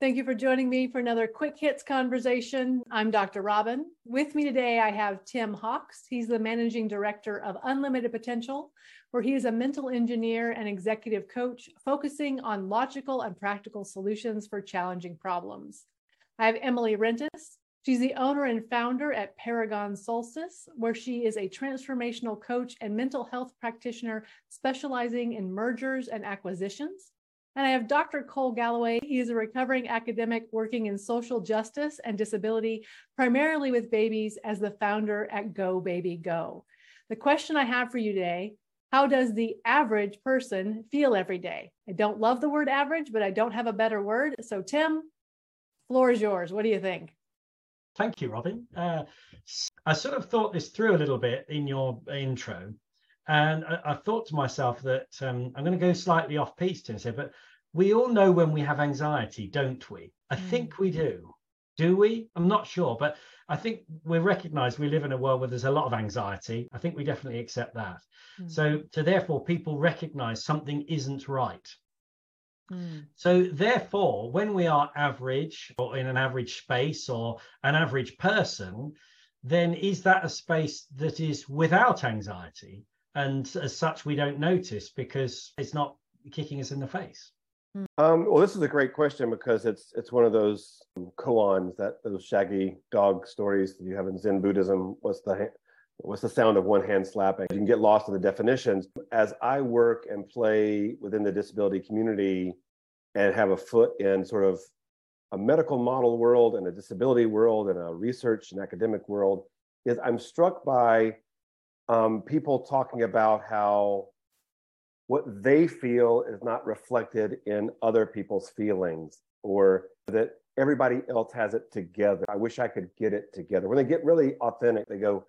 Thank you for joining me for another quick hits conversation. I'm Dr. Robin. With me today, I have Tim Hawks. He's the managing director of Unlimited Potential, where he is a mental engineer and executive coach focusing on logical and practical solutions for challenging problems. I have Emily Rentis. She's the owner and founder at Paragon Solstice, where she is a transformational coach and mental health practitioner specializing in mergers and acquisitions. And I have Dr. Cole Galloway. He is a recovering academic working in social justice and disability, primarily with babies, as the founder at Go Baby Go. The question I have for you today how does the average person feel every day? I don't love the word average, but I don't have a better word. So, Tim, floor is yours. What do you think? Thank you, Robin. Uh, I sort of thought this through a little bit in your intro. And I, I thought to myself that um, I'm going to go slightly off piece and say, but we all know when we have anxiety, don't we? I mm. think we do. Do we? I'm not sure, but I think we recognize we live in a world where there's a lot of anxiety. I think we definitely accept that. Mm. So, so therefore, people recognize something isn't right. Mm. So, therefore, when we are average or in an average space or an average person, then is that a space that is without anxiety? And as such, we don't notice because it's not kicking us in the face. Um, well, this is a great question because it's it's one of those koans that those shaggy dog stories that you have in Zen Buddhism. What's the what's the sound of one hand slapping? You can get lost in the definitions. As I work and play within the disability community and have a foot in sort of a medical model world and a disability world and a research and academic world, is I'm struck by um, people talking about how what they feel is not reflected in other people's feelings or that everybody else has it together. I wish I could get it together. When they get really authentic, they go,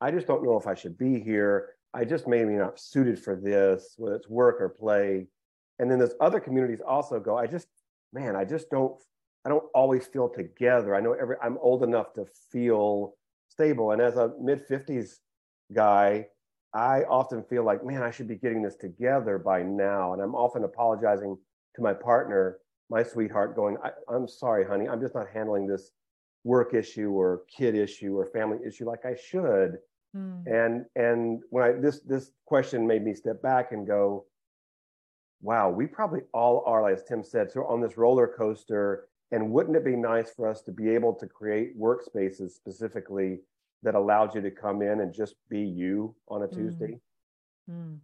I just don't know if I should be here. I just maybe not suited for this, whether it's work or play. And then those other communities also go, I just, man, I just don't, I don't always feel together. I know every, I'm old enough to feel stable. And as a mid 50s guy, I often feel like, man, I should be getting this together by now. And I'm often apologizing to my partner, my sweetheart, going, I, am sorry, honey, I'm just not handling this work issue or kid issue or family issue like I should. Mm. And and when I this this question made me step back and go, wow, we probably all are, as Tim said, so on this roller coaster. And wouldn't it be nice for us to be able to create workspaces specifically that allowed you to come in and just be you on a Tuesday? Mm.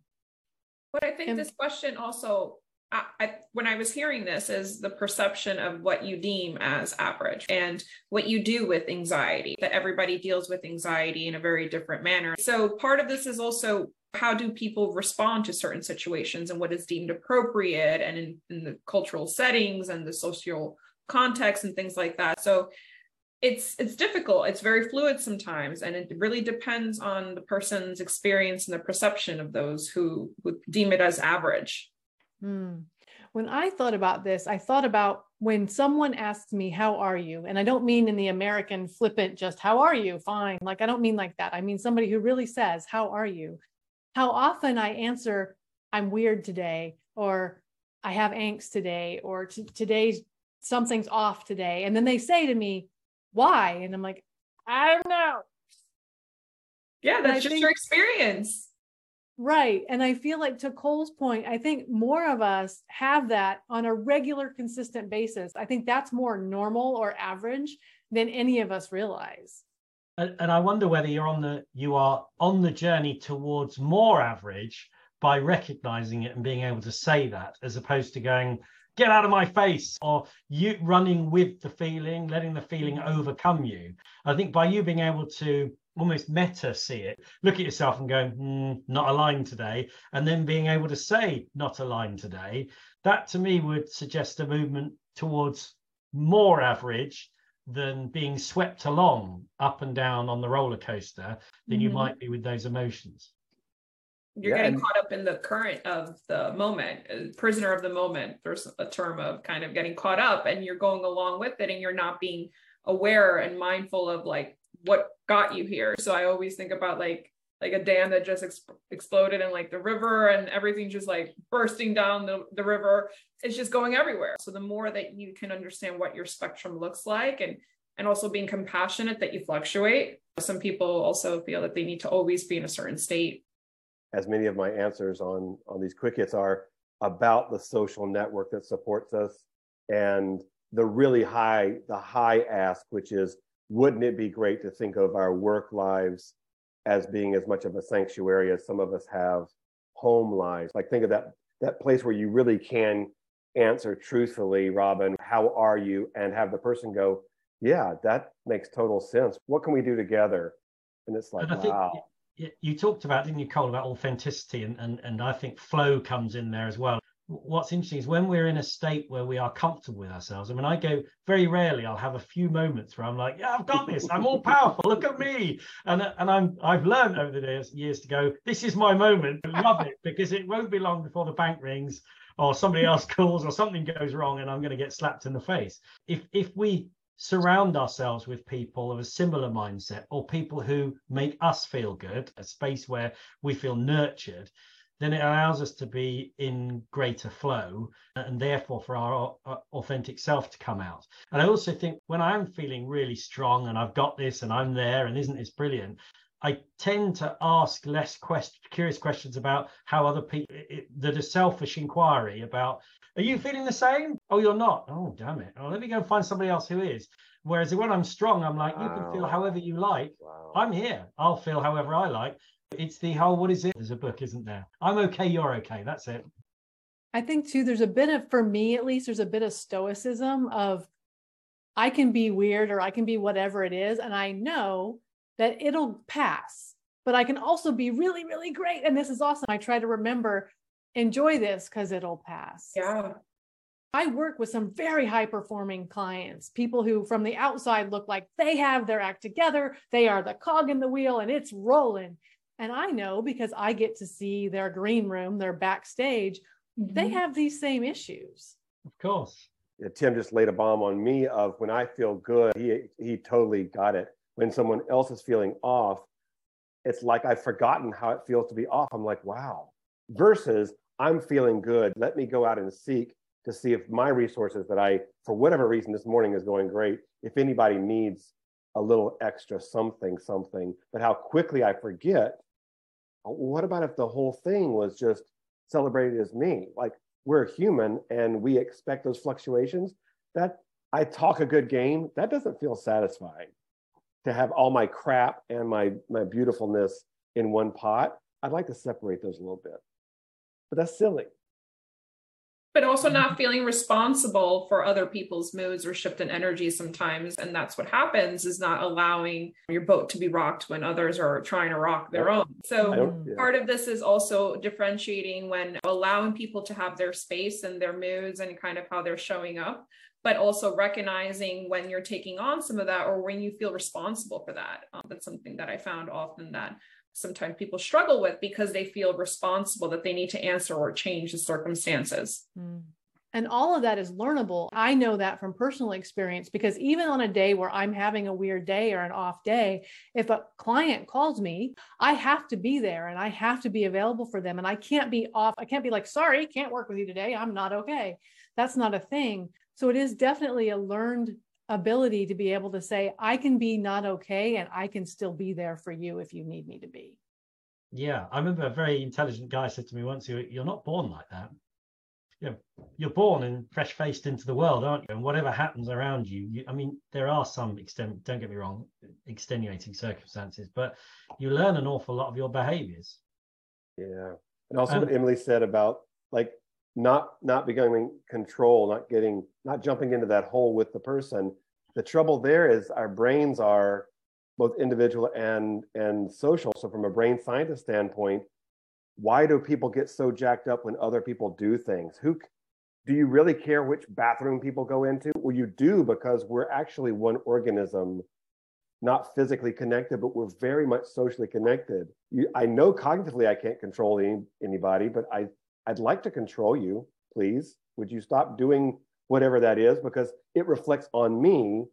But I think and, this question also, I, I, when I was hearing this, is the perception of what you deem as average and what you do with anxiety, that everybody deals with anxiety in a very different manner. So part of this is also how do people respond to certain situations and what is deemed appropriate and in, in the cultural settings and the social context and things like that. So it's it's difficult. It's very fluid sometimes and it really depends on the person's experience and the perception of those who would deem it as average. Hmm. when i thought about this i thought about when someone asks me how are you? And i don't mean in the american flippant just how are you? Fine. Like i don't mean like that. I mean somebody who really says how are you? How often i answer i'm weird today or i have angst today or today's something's off today. And then they say to me why? And I'm like, I don't know. Yeah, that's just think, your experience. Right. And I feel like to Cole's point, I think more of us have that on a regular, consistent basis. I think that's more normal or average than any of us realize. And, and I wonder whether you're on the you are on the journey towards more average by recognizing it and being able to say that, as opposed to going, get out of my face or you running with the feeling letting the feeling mm. overcome you i think by you being able to almost meta see it look at yourself and go mm, not aligned today and then being able to say not aligned today that to me would suggest a movement towards more average than being swept along up and down on the roller coaster than mm-hmm. you might be with those emotions you're yeah, getting caught up in the current of the moment uh, prisoner of the moment there's a term of kind of getting caught up and you're going along with it and you're not being aware and mindful of like what got you here. So i always think about like like a dam that just ex- exploded in like the river and everything just like bursting down the, the river. It's just going everywhere. So the more that you can understand what your spectrum looks like and and also being compassionate that you fluctuate some people also feel that they need to always be in a certain state as many of my answers on on these quick hits are about the social network that supports us and the really high the high ask which is wouldn't it be great to think of our work lives as being as much of a sanctuary as some of us have home lives. Like think of that that place where you really can answer truthfully, Robin, how are you? And have the person go, Yeah, that makes total sense. What can we do together? And it's like, and wow. You talked about, didn't you, Cole, about authenticity and, and and I think flow comes in there as well what's interesting is when we're in a state where we are comfortable with ourselves. I mean, I go very rarely. I'll have a few moments where I'm like, "Yeah, I've got this. I'm all powerful. Look at me!" And and I'm I've learned over the years, years to go. This is my moment. I love it because it won't be long before the bank rings or somebody else calls or something goes wrong and I'm going to get slapped in the face. If if we surround ourselves with people of a similar mindset or people who make us feel good, a space where we feel nurtured, then it allows us to be in greater flow and therefore for our uh, authentic self to come out. And I also think when I'm feeling really strong and I've got this and I'm there and isn't this brilliant, I tend to ask less quest- curious questions about how other people, that a selfish inquiry about, are you feeling the same? Oh, you're not. Oh, damn it. Oh, let me go and find somebody else who is. Whereas when I'm strong, I'm like, wow. you can feel however you like. Wow. I'm here. I'll feel however I like. It's the whole, what is it? There's a book, isn't there? I'm okay, you're okay. That's it. I think too, there's a bit of, for me at least, there's a bit of stoicism of I can be weird or I can be whatever it is. And I know that it'll pass, but I can also be really, really great. And this is awesome. I try to remember, enjoy this because it'll pass. Yeah. I work with some very high performing clients, people who from the outside look like they have their act together. They are the cog in the wheel and it's rolling. And I know because I get to see their green room, their backstage, mm-hmm. they have these same issues. Of course. Yeah, Tim just laid a bomb on me of when I feel good, he he totally got it. When someone else is feeling off, it's like I've forgotten how it feels to be off. I'm like, wow. Versus I'm feeling good. Let me go out and seek to see if my resources that I, for whatever reason, this morning is going great. If anybody needs a little extra something, something, but how quickly I forget oh, what about if the whole thing was just celebrated as me? Like we're human and we expect those fluctuations. That I talk a good game, that doesn't feel satisfying. To have all my crap and my my beautifulness in one pot, I'd like to separate those a little bit. But that's silly. But also not feeling responsible for other people's moods or shift in energy sometimes. And that's what happens is not allowing your boat to be rocked when others are trying to rock their own. So yeah. part of this is also differentiating when allowing people to have their space and their moods and kind of how they're showing up but also recognizing when you're taking on some of that or when you feel responsible for that. Um, that's something that i found often that sometimes people struggle with because they feel responsible that they need to answer or change the circumstances. Mm. And all of that is learnable. I know that from personal experience because even on a day where I'm having a weird day or an off day, if a client calls me, I have to be there and I have to be available for them. And I can't be off. I can't be like, sorry, can't work with you today. I'm not okay. That's not a thing. So it is definitely a learned ability to be able to say, I can be not okay and I can still be there for you if you need me to be. Yeah, I remember a very intelligent guy said to me once, You're not born like that. You know, you're born and fresh faced into the world, aren't you? And whatever happens around you, you, I mean, there are some extent, don't get me wrong, extenuating circumstances, but you learn an awful lot of your behaviors. Yeah. And also um, what Emily said about like not not becoming control not getting not jumping into that hole with the person. The trouble there is our brains are both individual and and social. So from a brain scientist standpoint why do people get so jacked up when other people do things? Who do you really care which bathroom people go into? Well you do because we're actually one organism not physically connected but we're very much socially connected. You, i know cognitively i can't control any, anybody but i I'd like to control you, please. Would you stop doing whatever that is because it reflects on me?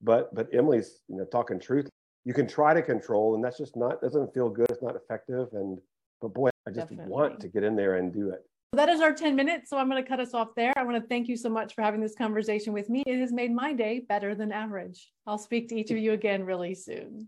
But but Emily's you know talking truth. you can try to control, and that's just not doesn't feel good. It's not effective, and but boy, I just Definitely. want to get in there and do it. That is our 10 minutes. So I'm going to cut us off there. I want to thank you so much for having this conversation with me. It has made my day better than average. I'll speak to each of you again really soon.